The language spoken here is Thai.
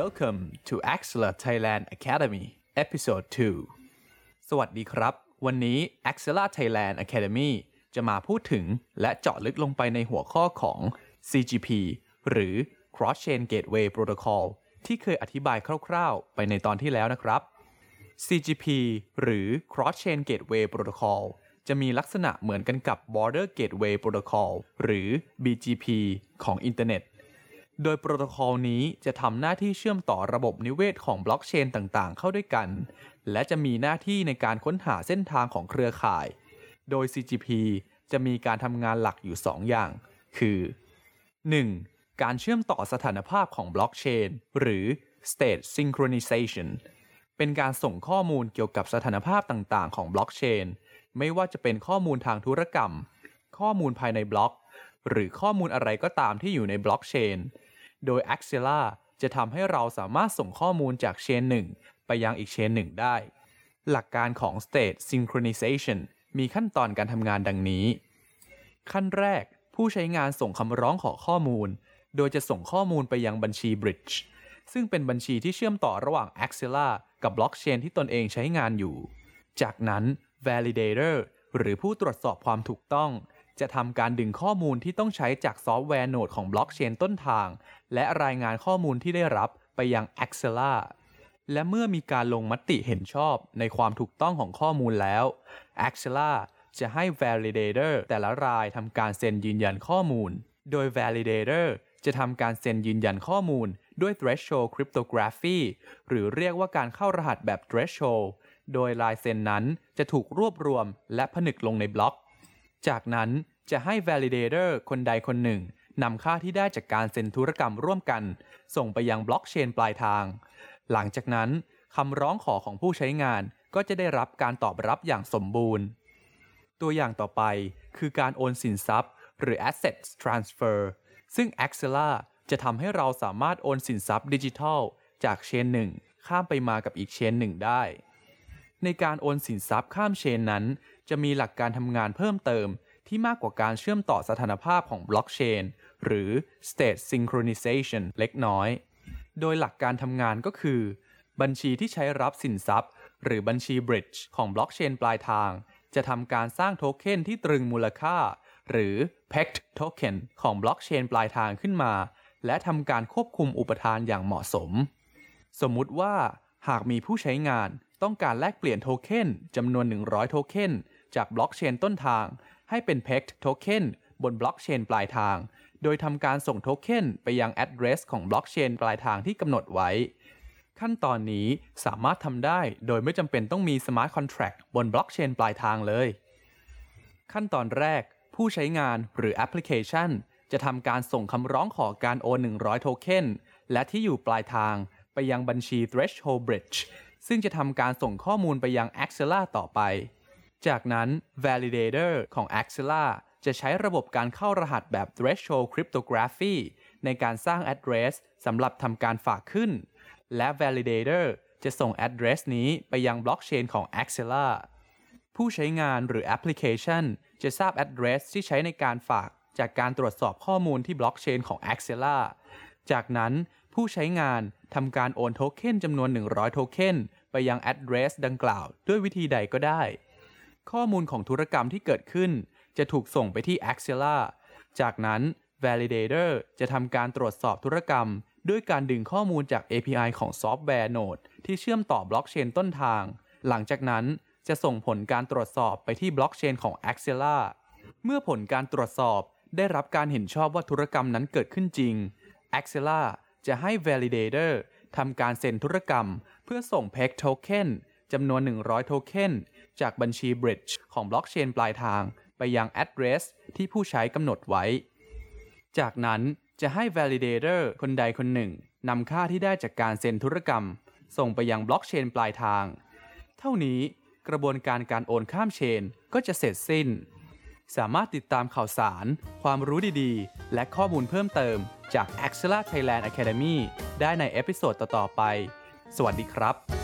Welcome to Axela Thailand Academy Episode 2 สวัสดีครับ วันนี้ Axela Thailand Academy จะมาพูดถึงและเจาะลึกลงไปในหัวข้อของ CGP หรือ Cross Chain Gateway Protocol ที่เคยอธิบายคร่าวๆ ไปในตอนที่แล้วนะครับ CGP หรือ Cross Chain Gateway Protocol จะมีลักษณะเหมือนกันกับ Border Gateway Protocol หรือ BGP ของอินเทอร์เน็ต โดยโปรโตคอลนี้จะทำหน้าที่เชื่อมต่อระบบนิเวศของบล็อกเชนต่างๆ เข้าด้วยกัน และจะมีหน้าที่ในการค้นหาเส้นทางของเครือข่าย โดย CGP จะมีการทำงานหลักอยู่ 2 อย่าง คือ 1. การเชื่อมต่อสถานภาพของบล็อกเชนหรือ state synchronization เป็นการส่งข้อมูลเกี่ยวกับสถานภาพต่างๆ ของบล็อกเชนไม่ว่าจะเป็นข้อมูลทางธุรกรรม ข้อมูลภายในบล็อก หรือข้อมูลอะไรก็ตามที่อยู่ในบล็อกเชน โดย Axela จะทำให้เราสามารถส่งข้อมูลจากเชนหนึ่งไปยังอีกเชนหนึ่งได้ หลักการของ state synchronization มีขั้นตอนการทำงานดังนี้ ขั้นแรกผู้ใช้งานส่งคำร้องขอข้อมูล โดยจะส่งข้อมูลไปยังบัญชี Bridge ซึ่งเป็นบัญชีที่เชื่อมต่อระหว่าง Axela กับบล็อกเชนที่ตนเองใช้งานอยู่ จากนั้น Validator หรือผู้ตรวจสอบความถูกต้อง จะทำการดึงข้อมูลที่ต้องใช้จากซอฟต์แวร์โนดของบล็อกเชนต้นทาง และรายงานข้อมูลที่ได้รับไปยัง Axela และเมื่อมีการลงมติเห็นชอบในความถูกต้องของข้อมูลแล้ว Axela จะให้ Validator แต่ละรายทำการเซ็นยืนยันข้อมูล โดย Validator จะทำการเซ็นยืนยันข้อมูลด้วย Threshold Cryptography หรือเรียกว่าการเข้ารหัสแบบ Threshold โดยลายเซ็นนั้นจะถูกรวบรวมและผนึกลงในบล็อก จากนั้นจะให้ Validator คนใดคนหนึ่งนำค่าที่ได้จากการเซ็นธุรกรรมร่วมกัน ส่งไปยังบล็อกเชนปลายทาง หลังจากนั้นคำร้องขอของผู้ใช้งานก็จะได้รับการตอบรับอย่างสมบูรณ์ ตัวอย่างต่อไปคือการโอนสินทรัพย์ หรือ assets transfer ซึ่ง Axela จะทำให้เราสามารถโอนสินทรัพย์ดิจิทัล จากเชนหนึ่งข้ามไปมากับอีกเชนหนึ่งได้ ในการโอนสินทรัพย์ข้ามเชนนั้น จะมีหลักการทำงานเพิ่มเติม ที่มากกว่าการเชื่อมต่อสถานภาพของบล็อกเชนหรือ state synchronization เล็กน้อย โดยหลักการทำงานก็คือ บัญชีที่ใช้รับสินทรัพย์ หรือบัญชี bridge ของบล็อกเชนปลายทาง จะทำการสร้างโทเค็นที่ตรึงมูลค่า หรือ pegged token ของบล็อกเชนปลายทางขึ้นมา และทำการควบคุมอุปทานอย่างเหมาะสม สมมุติว่าหากมีผู้ใช้งานต้องการแลกเปลี่ยนโทเค็นจำนวน 100 โทเค็นจากบล็อกเชนต้นทาง ให้เป็น pegged token บนบล็อกเชนปลายทาง โดยทำการส่งโทเค็นไปยัง address ของบล็อกเชนปลายทางที่กำหนดไว้ ขั้นตอนนี้สามารถทำได้โดยไม่จำเป็นต้องมี smart contract บนบล็อกเชนปลายทางเลย ขั้นตอนแรก ผู้ใช้งานหรือแอปพลิเคชัน จะทำการส่งคำร้องขอการโอน 100 โทเค็นและที่อยู่ปลายทางไปยังบัญชี Threshold Bridge ซึ่งจะทำการส่งข้อมูลไปยัง Axela ต่อไป จากนั้น Validator ของ Axela จะใช้ระบบการเข้ารหัสแบบ Threshold Cryptography ในการสร้าง address สำหรับทำการฝากขึ้น และ Validator จะส่ง address นี้ไปยังบล็อกเชนของ Axela ผู้ใช้งานหรือแอปพลิเคชัน จะทราบ address ที่ใช้ในการฝากจากการตรวจสอบข้อมูลที่บล็อกเชนของ Axela จากนั้นผู้ใช้งานทำการโอนโทเค็นจำนวน 100 โทเค็นไปยัง address ดังกล่าว ด้วยวิธีใดก็ได้ ข้อมูลของธุรกรรมที่เกิดขึ้น จะถูกส่งไปที่ Axela จากนั้น Validator จะทำการตรวจสอบธุรกรรม ด้วยการดึงข้อมูลจาก API ของซอฟต์แวร์โนดที่เชื่อมต่อบล็อกเชนต้นทาง หลังจากนั้นจะส่งผลการตรวจสอบไปที่บล็อกเชนของ Axela เมื่อผลการตรวจสอบได้รับการเห็นชอบว่าธุรกรรมนั้นเกิดขึ้นจริง Axela จะให้ Validator ทำการเซ็นธุรกรรม เพื่อส่ง Peg Token จำนวน 100 โทเค็นจากบัญชี Bridge ของบล็อกเชนปลายทางไปยัง address ที่ผู้ใช้กำหนดไว้ จากนั้นจะให้ Validator คนใดคนหนึ่งนำค่าที่ได้จากการเซ็นธุรกรรม ส่งไปยังบล็อกเชนปลายทาง เท่านี้กระบวนการการโอนข้ามเชนก็จะเสร็จสิ้น สามารถติดตามข่าวสาร ความรู้ดีๆ และข้อมูลเพิ่มเติมจาก Axela Thailand Academy ได้ในเอพิโซดต่อๆไป สวัสดีครับ